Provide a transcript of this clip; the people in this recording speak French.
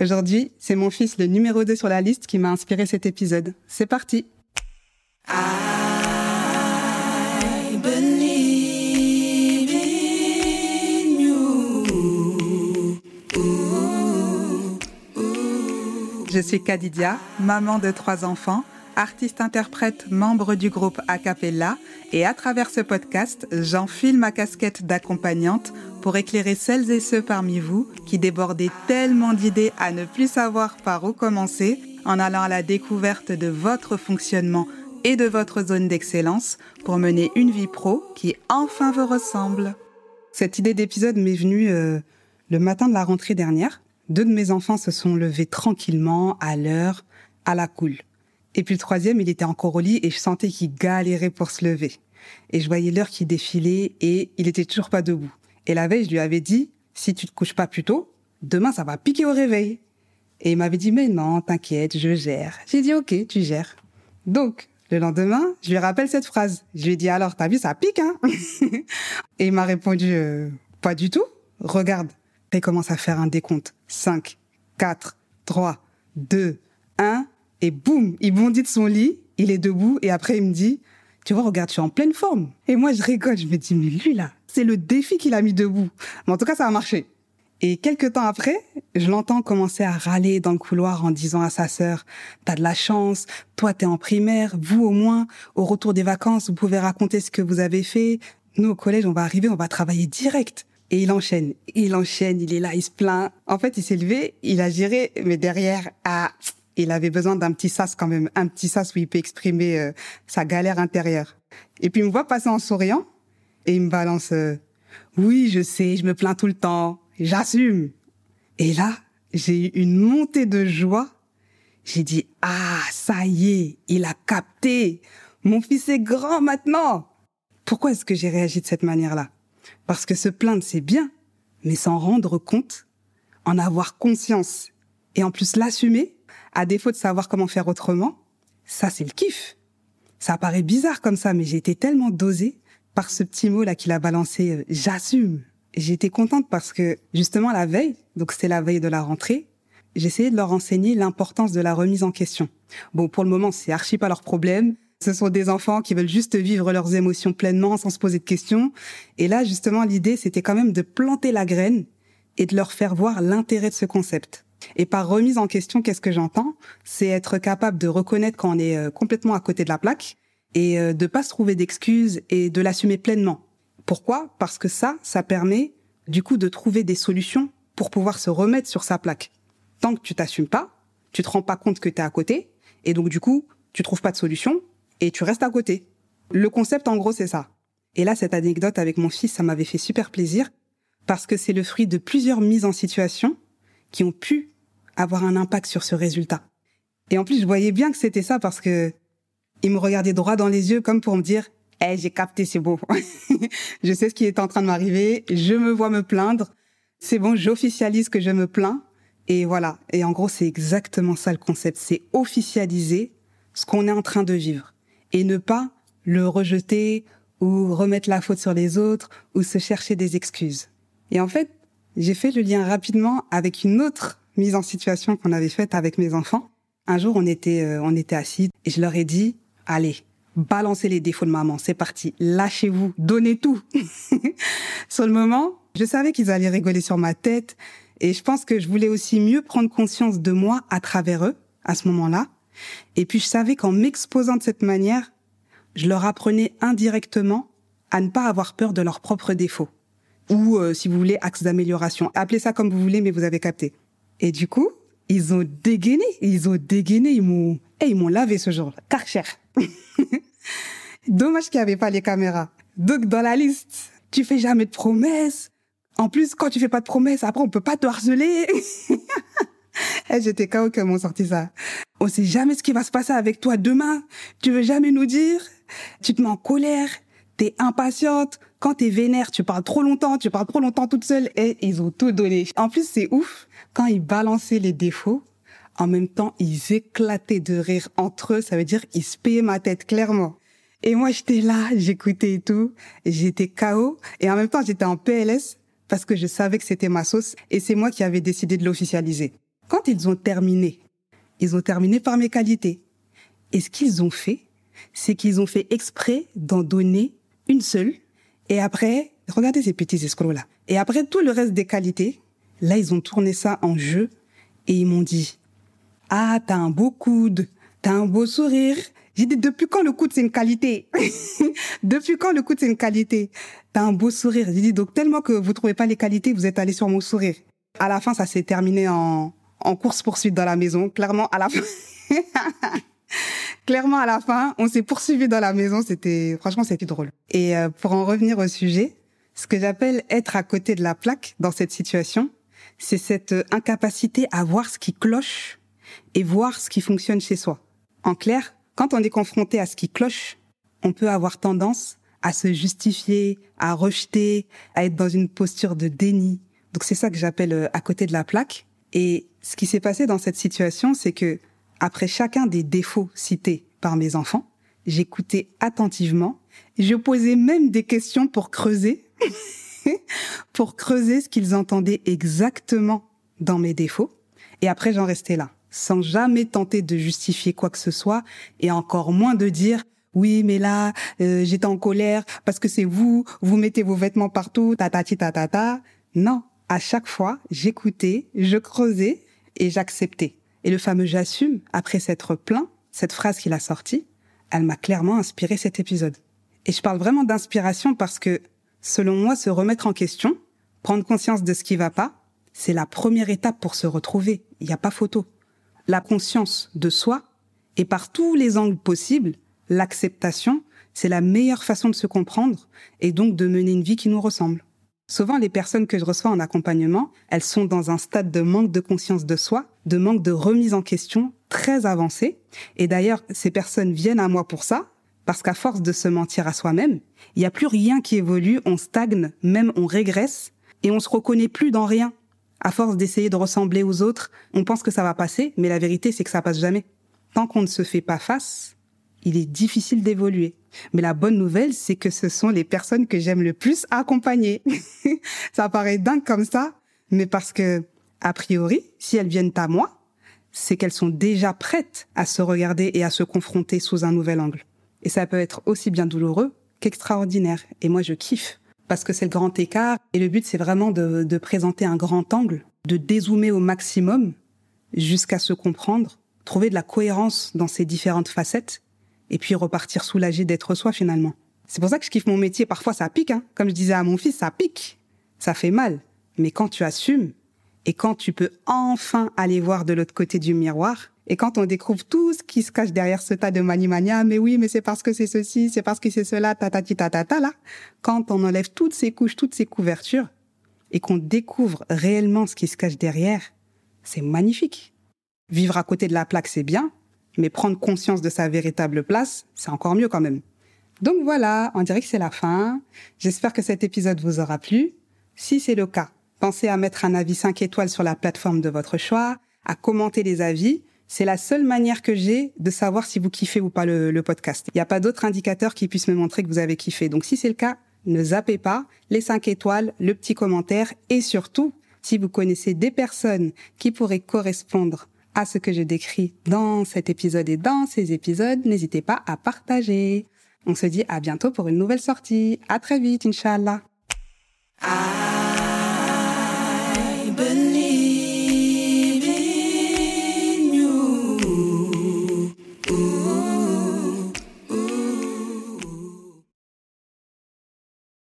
Aujourd'hui, c'est mon fils, le numéro 2 sur la liste, qui m'a inspiré cet épisode. C'est parti. Je suis Kadidia, maman de trois enfants, artiste-interprète, membre du groupe Acapella, et à travers ce podcast, j'enfile ma casquette d'accompagnante pour éclairer celles et ceux parmi vous qui débordaient tellement d'idées à ne plus savoir par où commencer en allant à la découverte de votre fonctionnement et de votre zone d'excellence pour mener une vie pro qui enfin vous ressemble. Cette idée d'épisode m'est venue euh, le matin de la rentrée dernière. Deux de mes enfants se sont levés tranquillement, à l'heure, à la cool. Et puis le troisième, il était encore au lit et je sentais qu'il galérait pour se lever. Et je voyais l'heure qui défilait et il était toujours pas debout. Et la veille, je lui avais dit, si tu te couches pas plus tôt, demain ça va piquer au réveil. Et il m'avait dit, mais non, t'inquiète, je gère. J'ai dit, ok, tu gères. Donc, le lendemain, je lui rappelle cette phrase. Je lui ai dit, alors, t'as vu, ça pique, hein Et il m'a répondu, euh, pas du tout. Regarde. Et il commence à faire un décompte. 5, 4, 3, 2, 1. Et boum, il bondit de son lit, il est debout, et après il me dit, tu vois, regarde, je suis en pleine forme. Et moi, je rigole, je me dis, mais lui, là, c'est le défi qu'il a mis debout. Mais en tout cas, ça a marché. Et quelques temps après, je l'entends commencer à râler dans le couloir en disant à sa sœur, t'as de la chance, toi t'es en primaire, vous au moins, au retour des vacances, vous pouvez raconter ce que vous avez fait. Nous au collège, on va arriver, on va travailler direct. Et il enchaîne, il enchaîne, il est là, il se plaint. En fait, il s'est levé, il a géré, mais derrière, ah, il avait besoin d'un petit sas quand même, un petit sas où il peut exprimer euh, sa galère intérieure. Et puis il me voit passer en souriant et il me balance euh, oui, je sais, je me plains tout le temps, j'assume. Et là, j'ai eu une montée de joie. J'ai dit ah, ça y est, il a capté. Mon fils est grand maintenant. Pourquoi est-ce que j'ai réagi de cette manière-là? Parce que se plaindre c'est bien, mais s'en rendre compte, en avoir conscience et en plus l'assumer, à défaut de savoir comment faire autrement, ça c'est le kiff. Ça paraît bizarre comme ça, mais j'ai été tellement dosée par ce petit mot là qu'il a balancé, euh, j'assume. J'étais contente parce que justement la veille, donc c'est la veille de la rentrée, j'essayais de leur enseigner l'importance de la remise en question. Bon, pour le moment, c'est archi pas leur problème. Ce sont des enfants qui veulent juste vivre leurs émotions pleinement sans se poser de questions. Et là, justement, l'idée, c'était quand même de planter la graine et de leur faire voir l'intérêt de ce concept. Et par remise en question, qu'est-ce que j'entends C'est être capable de reconnaître quand on est euh, complètement à côté de la plaque et euh, de pas se trouver d'excuses et de l'assumer pleinement. Pourquoi? Parce que ça, ça permet du coup de trouver des solutions pour pouvoir se remettre sur sa plaque. Tant que tu t'assumes pas, tu te rends pas compte que tu es à côté et donc du coup, tu trouves pas de solution et tu restes à côté. Le concept en gros, c'est ça. Et là, cette anecdote avec mon fils, ça m'avait fait super plaisir parce que c'est le fruit de plusieurs mises en situation qui ont pu avoir un impact sur ce résultat. Et en plus, je voyais bien que c'était ça parce que il me regardait droit dans les yeux comme pour me dire "Eh, j'ai capté, c'est beau. je sais ce qui est en train de m'arriver, je me vois me plaindre. C'est bon, j'officialise que je me plains et voilà. Et en gros, c'est exactement ça le concept, c'est officialiser ce qu'on est en train de vivre et ne pas le rejeter ou remettre la faute sur les autres ou se chercher des excuses. Et en fait, j'ai fait le lien rapidement avec une autre mise en situation qu'on avait faite avec mes enfants. Un jour, on était, euh, on était assis et je leur ai dit, allez, balancez les défauts de maman, c'est parti, lâchez-vous, donnez tout. sur le moment, je savais qu'ils allaient rigoler sur ma tête et je pense que je voulais aussi mieux prendre conscience de moi à travers eux à ce moment-là. Et puis je savais qu'en m'exposant de cette manière, je leur apprenais indirectement à ne pas avoir peur de leurs propres défauts. Ou, euh, si vous voulez, axe d'amélioration. Appelez ça comme vous voulez, mais vous avez capté. Et du coup, ils ont dégainé, ils ont dégainé, ils m'ont, et ils m'ont lavé ce jour-là. Karcher. Dommage qu'il n'y avait pas les caméras. Donc, dans la liste, tu fais jamais de promesses. En plus, quand tu fais pas de promesses, après, on peut pas te harceler. Eh, j'étais KO quand m'ont sorti ça. On sait jamais ce qui va se passer avec toi demain. Tu veux jamais nous dire? Tu te mets en colère. T'es impatiente. Quand t'es vénère, tu parles trop longtemps, tu parles trop longtemps toute seule. Et ils ont tout donné. En plus, c'est ouf. Quand ils balançaient les défauts, en même temps, ils éclataient de rire entre eux. Ça veut dire, ils se payaient ma tête, clairement. Et moi, j'étais là, j'écoutais et tout. J'étais KO. Et en même temps, j'étais en PLS parce que je savais que c'était ma sauce. Et c'est moi qui avais décidé de l'officialiser. Quand ils ont terminé, ils ont terminé par mes qualités. Et ce qu'ils ont fait, c'est qu'ils ont fait exprès d'en donner une seule. Et après, regardez ces petits escrocs-là. Et après tout le reste des qualités, là, ils ont tourné ça en jeu et ils m'ont dit, ah, t'as un beau coude, t'as un beau sourire. J'ai dit, depuis quand le coude, c'est une qualité? Depuis quand le coude, c'est une qualité? T'as un beau sourire. J'ai dit, donc tellement que vous trouvez pas les qualités, vous êtes allé sur mon sourire. À la fin, ça s'est terminé en, en course-poursuite dans la maison. Clairement, à la fin... Clairement, à la fin, on s'est poursuivi dans la maison. C'était, franchement, c'était drôle. Et euh, pour en revenir au sujet, ce que j'appelle être à côté de la plaque dans cette situation, c'est cette euh, incapacité à voir ce qui cloche et voir ce qui fonctionne chez soi. En clair, quand on est confronté à ce qui cloche, on peut avoir tendance à se justifier, à rejeter, à être dans une posture de déni. Donc c'est ça que j'appelle euh, à côté de la plaque. Et ce qui s'est passé dans cette situation, c'est que après chacun des défauts cités par mes enfants, j'écoutais attentivement, je posais même des questions pour creuser, pour creuser ce qu'ils entendaient exactement dans mes défauts, et après j'en restais là, sans jamais tenter de justifier quoi que ce soit, et encore moins de dire oui, mais là, euh, j'étais en colère parce que c'est vous, vous mettez vos vêtements partout, ta ta ta ta ta. Non, à chaque fois, j'écoutais, je creusais et j'acceptais. Et le fameux j'assume, après s'être plaint, cette phrase qu'il a sortie, elle m'a clairement inspiré cet épisode. Et je parle vraiment d'inspiration parce que, selon moi, se remettre en question, prendre conscience de ce qui va pas, c'est la première étape pour se retrouver. Il n'y a pas photo. La conscience de soi, et par tous les angles possibles, l'acceptation, c'est la meilleure façon de se comprendre et donc de mener une vie qui nous ressemble. Souvent, les personnes que je reçois en accompagnement, elles sont dans un stade de manque de conscience de soi, de manque de remise en question très avancé. Et d'ailleurs, ces personnes viennent à moi pour ça, parce qu'à force de se mentir à soi-même, il n'y a plus rien qui évolue, on stagne, même on régresse, et on se reconnaît plus dans rien. À force d'essayer de ressembler aux autres, on pense que ça va passer, mais la vérité, c'est que ça passe jamais. Tant qu'on ne se fait pas face, il est difficile d'évoluer. Mais la bonne nouvelle, c'est que ce sont les personnes que j'aime le plus accompagner. ça paraît dingue comme ça, mais parce que, a priori, si elles viennent à moi, c'est qu'elles sont déjà prêtes à se regarder et à se confronter sous un nouvel angle. Et ça peut être aussi bien douloureux qu'extraordinaire. Et moi, je kiffe. Parce que c'est le grand écart. Et le but, c'est vraiment de, de présenter un grand angle, de dézoomer au maximum jusqu'à se comprendre, trouver de la cohérence dans ces différentes facettes et puis repartir soulagé d'être soi finalement. C'est pour ça que je kiffe mon métier. Parfois, ça pique. Hein. Comme je disais à mon fils, ça pique. Ça fait mal. Mais quand tu assumes et quand tu peux enfin aller voir de l'autre côté du miroir, et quand on découvre tout ce qui se cache derrière ce tas de mania, mais oui, mais c'est parce que c'est ceci, c'est parce que c'est cela, ta ta ta ta là. Quand on enlève toutes ces couches, toutes ces couvertures, et qu'on découvre réellement ce qui se cache derrière, c'est magnifique. Vivre à côté de la plaque, c'est bien, mais prendre conscience de sa véritable place, c'est encore mieux quand même. Donc voilà, on dirait que c'est la fin. J'espère que cet épisode vous aura plu. Si c'est le cas, pensez à mettre un avis 5 étoiles sur la plateforme de votre choix, à commenter les avis. C'est la seule manière que j'ai de savoir si vous kiffez ou pas le, podcast. Il n'y a pas d'autre indicateur qui puisse me montrer que vous avez kiffé. Donc si c'est le cas, ne zappez pas les 5 étoiles, le petit commentaire et surtout, si vous connaissez des personnes qui pourraient correspondre à ce que je décris dans cet épisode et dans ces épisodes, n'hésitez pas à partager. On se dit à bientôt pour une nouvelle sortie. À très vite, Inch'Allah. Believe